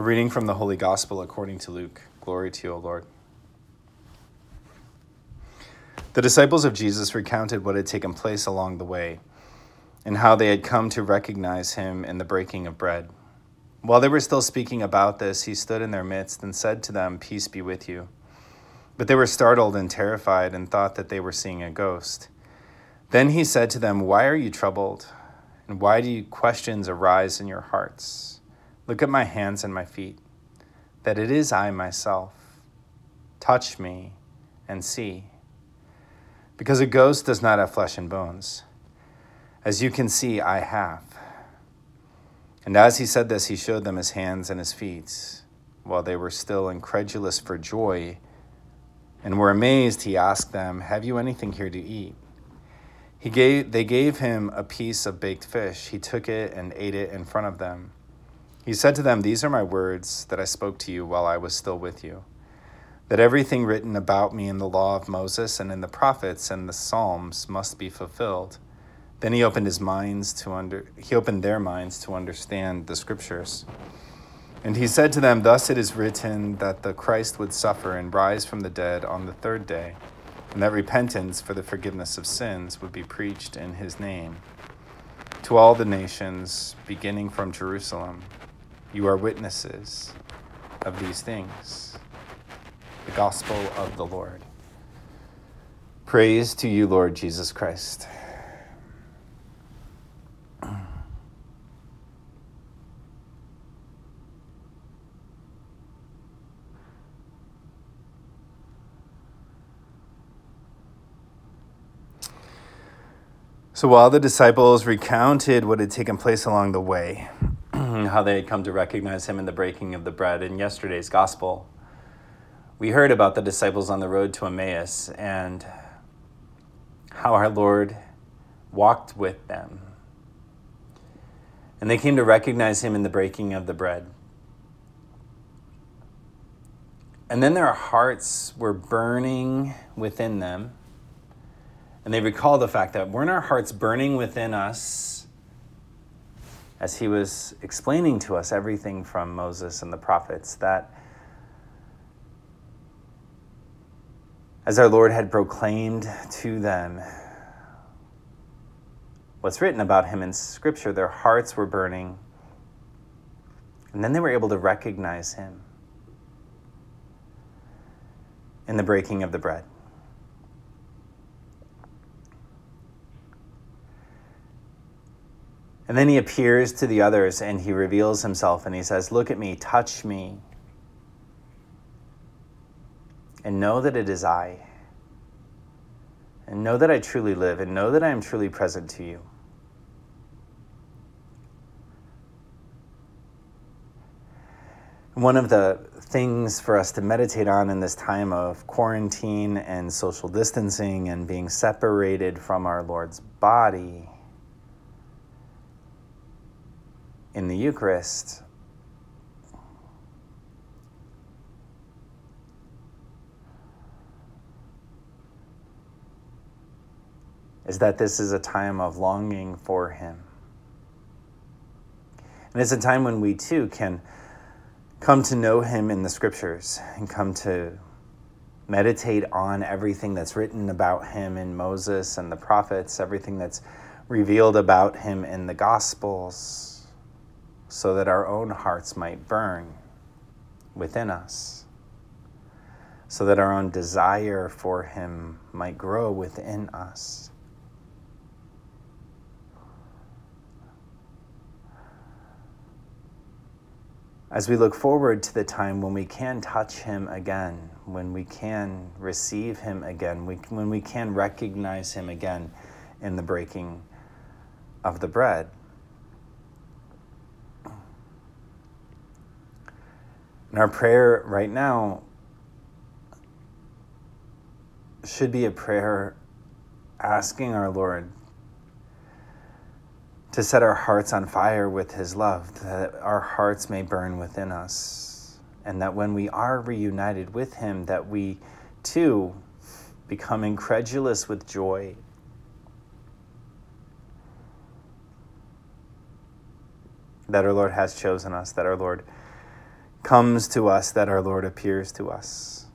A reading from the Holy Gospel according to Luke. Glory to you, O Lord. The disciples of Jesus recounted what had taken place along the way and how they had come to recognize him in the breaking of bread. While they were still speaking about this, he stood in their midst and said to them, Peace be with you. But they were startled and terrified and thought that they were seeing a ghost. Then he said to them, Why are you troubled? And why do questions arise in your hearts? Look at my hands and my feet, that it is I myself. Touch me and see. Because a ghost does not have flesh and bones. As you can see, I have. And as he said this, he showed them his hands and his feet. While they were still incredulous for joy and were amazed, he asked them, Have you anything here to eat? He gave, they gave him a piece of baked fish. He took it and ate it in front of them. He said to them, These are my words that I spoke to you while I was still with you. That everything written about me in the law of Moses and in the prophets and the Psalms must be fulfilled. Then he opened his minds to under he opened their minds to understand the scriptures. And he said to them, Thus it is written that the Christ would suffer and rise from the dead on the third day and that repentance for the forgiveness of sins would be preached in his name to all the nations, beginning from Jerusalem. You are witnesses of these things. The Gospel of the Lord. Praise to you, Lord Jesus Christ. So while the disciples recounted what had taken place along the way, how they had come to recognize him in the breaking of the bread in yesterday's gospel, we heard about the disciples on the road to Emmaus and how our Lord walked with them. And they came to recognize him in the breaking of the bread. And then their hearts were burning within them and they recall the fact that weren't our hearts burning within us as he was explaining to us everything from Moses and the prophets that as our Lord had proclaimed to them what's written about him in Scripture, their hearts were burning. And then they were able to recognize him in the breaking of the bread. And then he appears to the others and he reveals himself and he says, Look at me, touch me, and know that it is I. And know that I truly live and know that I am truly present to you. One of the things for us to meditate on in this time of quarantine and social distancing and being separated from our Lord's body in the Eucharist, is that this is a time of longing for Him. And it's a time when we too can come to know Him in the Scriptures and come to meditate on everything that's written about Him in Moses and the prophets, everything that's revealed about Him in the Gospels so that our own hearts might burn within us, so that our own desire for Him might grow within us. As we look forward to the time when we can touch Him again, when we can receive Him again, when we can recognize Him again in the breaking of the bread. And our prayer right now should be a prayer asking our Lord to set our hearts on fire with His love, that our hearts may burn within us, and that when we are reunited with Him, that we too become incredulous with joy. That our Lord has chosen us, that our Lord comes to us, that our Lord appears to us.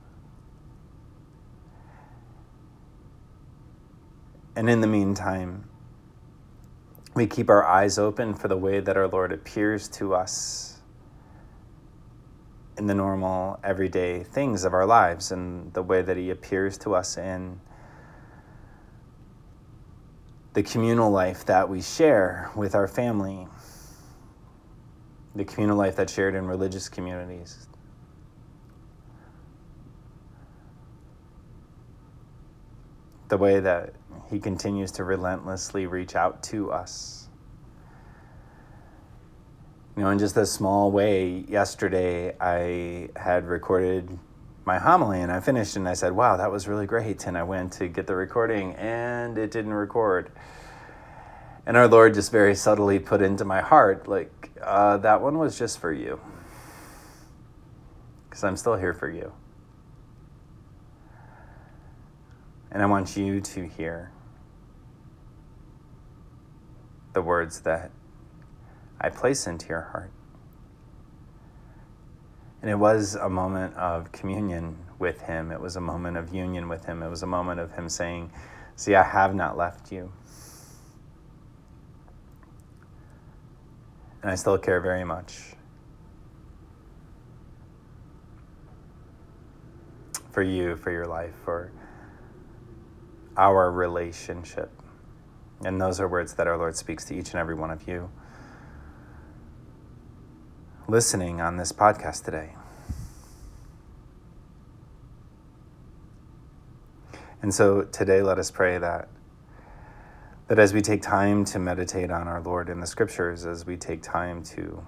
And in the meantime, we keep our eyes open for the way that our Lord appears to us in the normal, everyday things of our lives and the way that He appears to us in the communal life that we share with our family, the communal life that's shared in religious communities. The way that he continues to relentlessly reach out to us. You know, in just a small way, yesterday I had recorded my homily and I finished and I said, wow, that was really great. And I went to get the recording and it didn't record. And our Lord just very subtly put into my heart, like, uh, that one was just for you. Because I'm still here for you. And I want you to hear the words that I place into your heart. And it was a moment of communion with Him. It was a moment of union with Him. It was a moment of Him saying, See, I have not left you. And I still care very much. For you, for your life, for our relationship. And those are words that our Lord speaks to each and every one of you listening on this podcast today. And so today, let us pray that, that as we take time to meditate on our Lord in the scriptures, as we take time to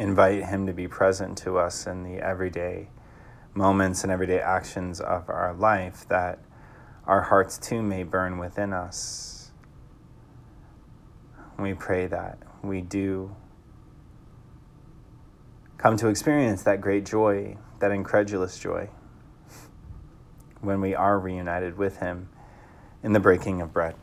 invite Him to be present to us in the everyday moments and everyday actions of our life, that our hearts too may burn within us. We pray that we do come to experience that great joy, that incredulous joy, when we are reunited with Him in the breaking of bread.